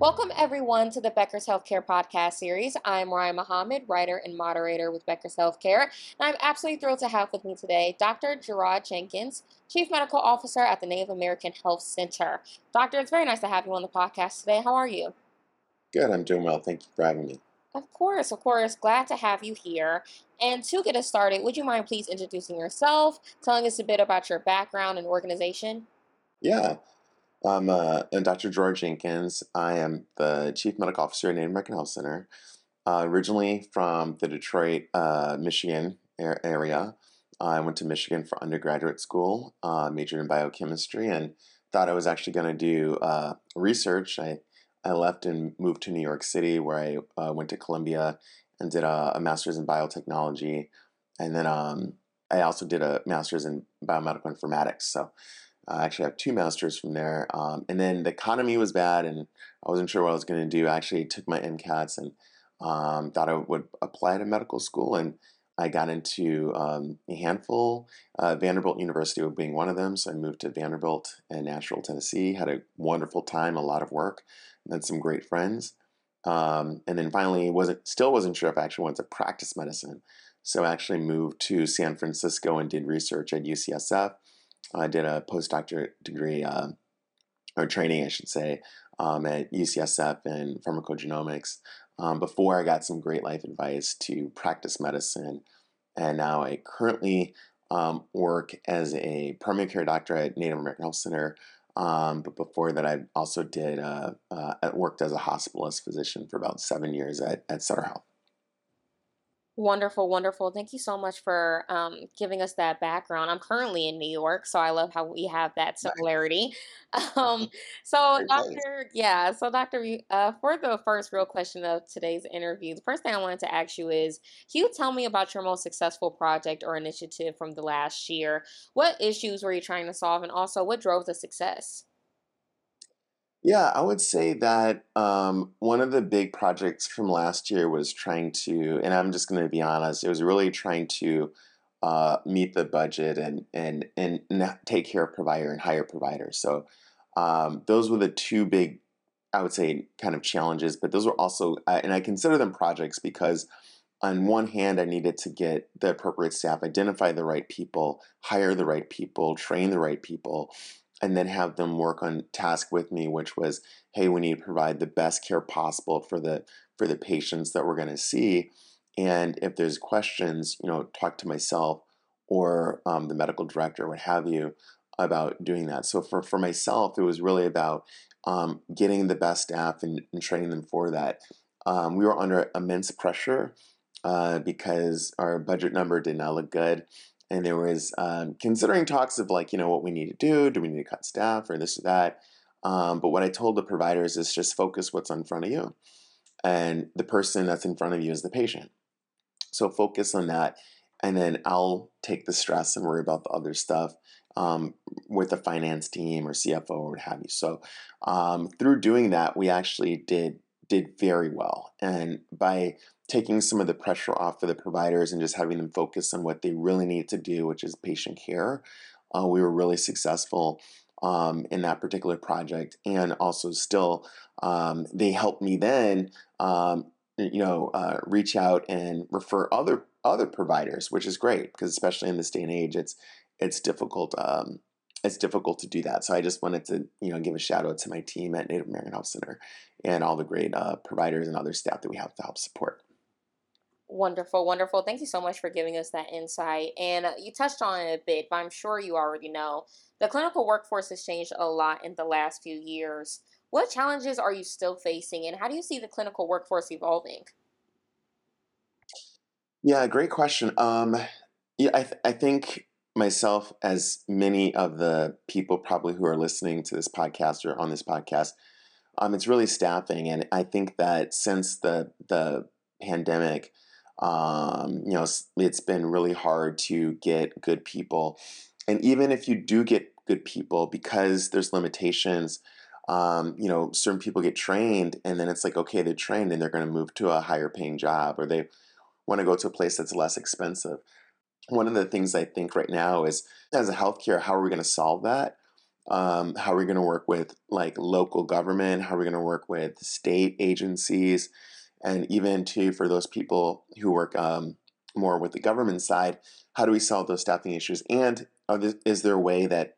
Welcome, everyone, to the Becker's Healthcare podcast series. I'm Ryan Muhammad, writer and moderator with Becker's Healthcare, and I'm absolutely thrilled to have with me today Dr. Gerard Jenkins, Chief Medical Officer at the Native American Health Center. Doctor, it's very nice to have you on the podcast today. How are you? Good, I'm doing well. Thank you for having me. Of course, of course. Glad to have you here. And to get us started, would you mind please introducing yourself, telling us a bit about your background and organization? Yeah. I'm uh, Dr. Gerard Jenkins. I am the Chief Medical Officer at Native American Health Center. Uh, originally from the Detroit, uh, Michigan area. I went to Michigan for undergraduate school, uh, majored in biochemistry, and thought I was actually going to do uh, research. I, I left and moved to New York City, where I uh, went to Columbia and did a, a master's in biotechnology. And then um, I also did a master's in biomedical informatics. So I actually have two masters from there. Um, and then the economy was bad, and I wasn't sure what I was going to do. I actually took my MCATs and um, thought I would apply to medical school, and I got into um, a handful. Uh, Vanderbilt University being one of them, so I moved to Vanderbilt in Nashville, Tennessee. Had a wonderful time, a lot of work, met some great friends, um, and then finally wasn't still wasn't sure if I actually wanted to practice medicine. So I actually moved to San Francisco and did research at UCSF I did a postdoctorate degree uh, or training, I should say, um, at UCSF in pharmacogenomics um, before I got some great life advice to practice medicine. And now I currently um, work as a primary care doctor at Native American Health Center. Um, but before that, I also did uh, uh, worked as a hospitalist physician for about seven years at, at Sutter Health. Wonderful, wonderful. Thank you so much for um, giving us that background. I'm currently in New York, so I love how we have that similarity. Um, so, Doctor, yeah, so Doctor, uh, for the first real question of today's interview, the first thing I wanted to ask you is, can you tell me about your most successful project or initiative from the last year? What issues were you trying to solve, and also what drove the success? Yeah, I would say that um, one of the big projects from last year was trying to, and I'm just going to be honest, it was really trying to uh, meet the budget and and and take care of provider and hire providers. So um, those were the two big, I would say, kind of challenges. But those were also, and I consider them projects because on one hand, I needed to get the appropriate staff, identify the right people, hire the right people, train the right people and then have them work on task with me which was hey we need to provide the best care possible for the for the patients that we're going to see and if there's questions you know talk to myself or um, the medical director what have you about doing that. So for, for myself it was really about um, getting the best staff and, and training them for that. Um, we were under immense pressure uh, because our budget number did not look good and there was um, considering talks of like you know what we need to do do we need to cut staff or this or that um, but what i told the providers is just focus what's in front of you. And the person that's in front of you is the patient. So focus on that and then i'll take the stress and worry about the other stuff um, with the finance team or cfo or what have you. So um, through doing that we actually did did very well. And by taking some of the pressure off for the providers and just having them focus on what they really need to do, which is patient care. Uh, we were really successful um, in that particular project, and also still um, they helped me then, um, you know, uh, reach out and refer other other providers, which is great because especially in this day and age, it's it's difficult. Um, it's difficult to do that. So I just wanted to, you know, give a shout out to my team at Native American Health Center and all the great uh, providers and other staff that we have to help support. Wonderful, wonderful. Thank you so much for giving us that insight. And uh, you touched on it a bit, but I'm sure you already know the clinical workforce has changed a lot in the last few years. What challenges are you still facing, and how do you see the clinical workforce evolving? Yeah, great question. Um, yeah, I, th- I think myself, as many of the people probably who are listening to this podcast or on this podcast, um, it's really staffing, and I think that since the the pandemic, um, you know, it's been really hard to get good people, and even if you do get good people, because there's limitations. Um, you know, certain people get trained, and then it's like, okay, they're trained, and they're going to move to a higher paying job, or they want to go to a place that's less expensive. One of the things I think right now is, as a healthcare, how are we going to solve that? Um, how are we going to work with like local government? How are we going to work with state agencies? And even too for those people who work um, more with the government side, how do we solve those staffing issues? And is there a way that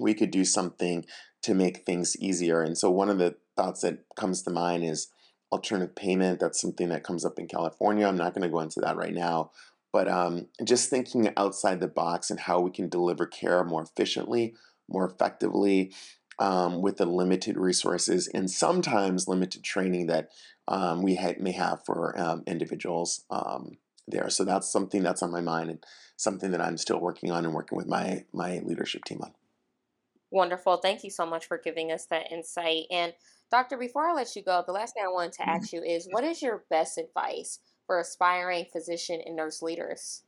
we could do something to make things easier? And so one of the thoughts that comes to mind is alternative payment. That's something that comes up in California. I'm not going to go into that right now, but um, just thinking outside the box and how we can deliver care more efficiently more effectively um, with the limited resources and sometimes limited training that um, we ha- may have for um, individuals um, there. So that's something that's on my mind and something that I'm still working on and working with my my leadership team on. Wonderful. Thank you so much for giving us that insight. And doctor, before I let you go, the last thing I wanted to mm-hmm. ask you is what is your best advice for aspiring physician and nurse leaders?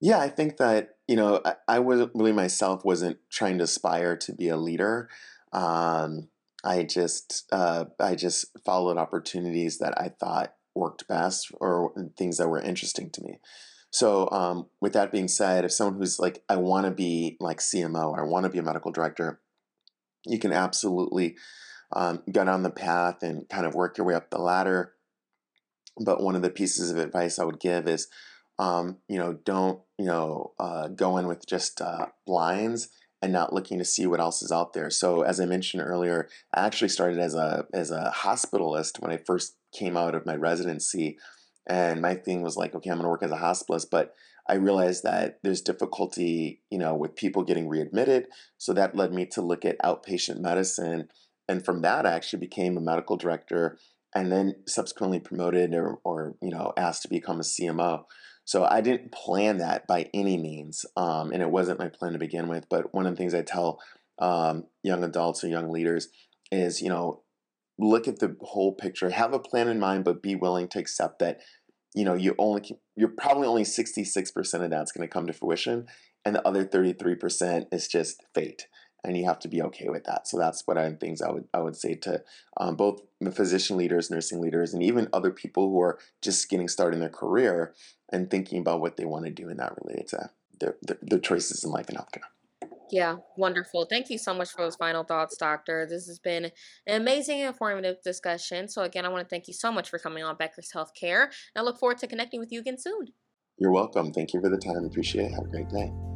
Yeah, I think that, you know, I, I was really myself wasn't trying to aspire to be a leader. Um, I just uh, I just followed opportunities that I thought worked best or things that were interesting to me. So um, with that being said, if someone who's like, I want to be like CMO or I want to be a medical director, you can absolutely um, go down the path and kind of work your way up the ladder. But one of the pieces of advice I would give is um, you know, don't you know uh, go in with just uh, blinds and not looking to see what else is out there. So as I mentioned earlier, I actually started as a as a hospitalist when I first came out of my residency, and my thing was like, okay, I'm going to work as a hospitalist, but I realized that there's difficulty, you know, with people getting readmitted. So that led me to look at outpatient medicine, and from that, I actually became a medical director, and then subsequently promoted or, or you know asked to become a CMO. So I didn't plan that by any means, um, and it wasn't my plan to begin with. But one of the things I tell um, young adults or young leaders is, you know, look at the whole picture, have a plan in mind, but be willing to accept that, you know, you only you're probably only sixty six percent of that's going to come to fruition, and the other thirty three percent is just fate and you have to be okay with that. So that's what I things I would I would say to um, both physician leaders, nursing leaders, and even other people who are just getting started in their career and thinking about what they want to do in that related to their, their, their choices in life and healthcare. Yeah, wonderful. Thank you so much for those final thoughts, Doctor. This has been an amazing informative discussion. So, again, I want to thank you so much for coming on Becker's Healthcare. And I look forward to connecting with you again soon. You're welcome. Thank you for the time. Appreciate it. Have a great day.